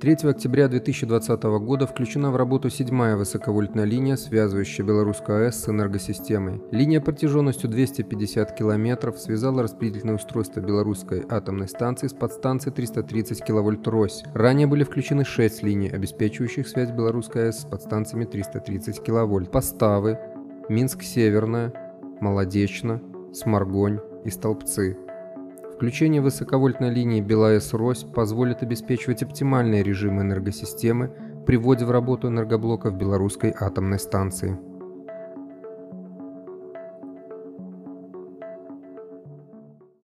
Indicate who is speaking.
Speaker 1: 3 октября 2020 года включена в работу седьмая высоковольтная линия, связывающая Белорусскую АЭС с энергосистемой. Линия протяженностью 250 км связала распределительное устройство Белорусской атомной станции с подстанцией 330 кВт Рось. Ранее были включены 6 линий, обеспечивающих связь Белорусской АЭС с подстанциями 330 кВт. Поставы Минск-Северная, Молодечно, Сморгонь и Столбцы. Включение высоковольтной линии БелАЭС-Рось позволит обеспечивать оптимальный режим энергосистемы при вводе в работу энергоблоков белорусской атомной станции.